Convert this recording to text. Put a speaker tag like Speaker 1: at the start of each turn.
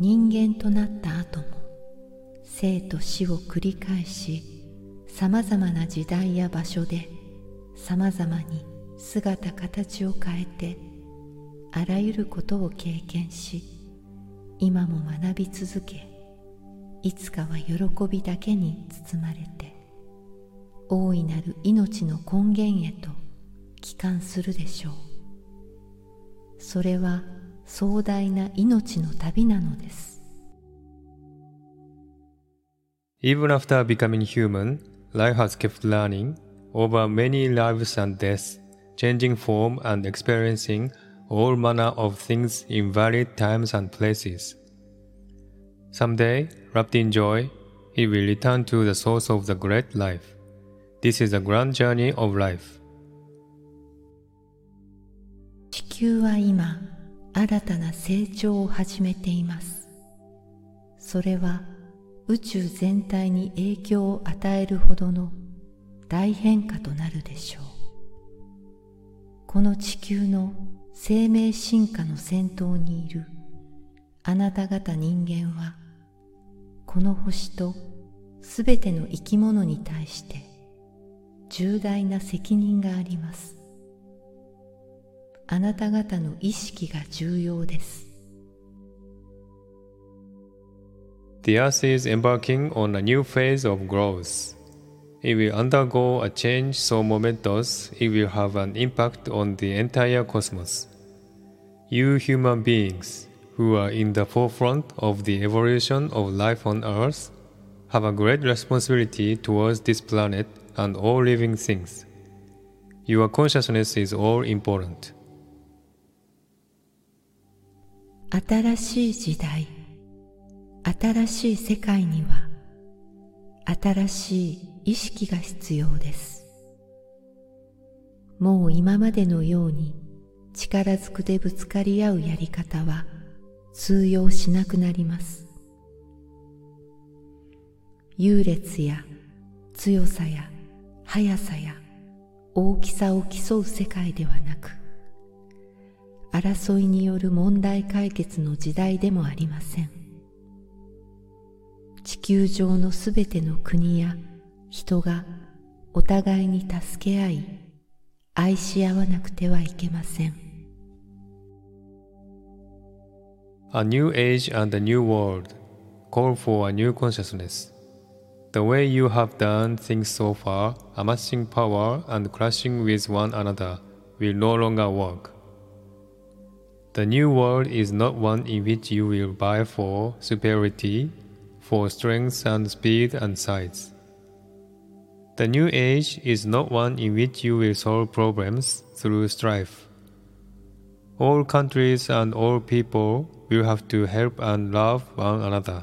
Speaker 1: 人間となった後も生と死を繰り返しさまざまな時代や場所でさまざまに姿形を変えてあらゆることを経験し今も学び続けいつかは喜びだけに包まれて大いなる命の根源へと帰還するでしょう。それは壮大な命の旅なのです
Speaker 2: Even after becoming human, life has kept learning over many lives and deaths, changing form and experiencing all manner of things in varied times and places. Someday, wrapped in joy, he will return to the source of the great life. This is a grand journey of life.
Speaker 1: 地球は今 新たな成長を始めています。それは宇宙全体に影響を与えるほどの大変化となるでしょう。この地球の生命進化の先頭にいるあなた方人間はこの星とすべての生き物に対して重大な責任があります。あなた方の意識が重要です
Speaker 2: The Earth is embarking on a new phase of growth. It will undergo a change so momentous it will have an impact on the entire cosmos. You human beings, who are in the forefront of the evolution of life on Earth, have a great responsibility towards this planet and all living things. Your consciousness is all important.
Speaker 1: 新しい時代新しい世界には新しい意識が必要です。もう今までのように力ずくでぶつかり合うやり方は通用しなくなります。優劣や強さや速さや大きさを競う世界ではなく争いによる問題解決の時代でもありません地球上のすべての国や人がお互いに助け合い愛し合わなくてはいけません
Speaker 2: A new age and a new world call for a new consciousness. The way you have done things so far, amassing power and clashing with one another, will no longer work. The new world is not one in which you will vie for superiority, for strength and speed and size. The new age is not one in which you will solve problems through strife. All countries and all people will have to help and love one another.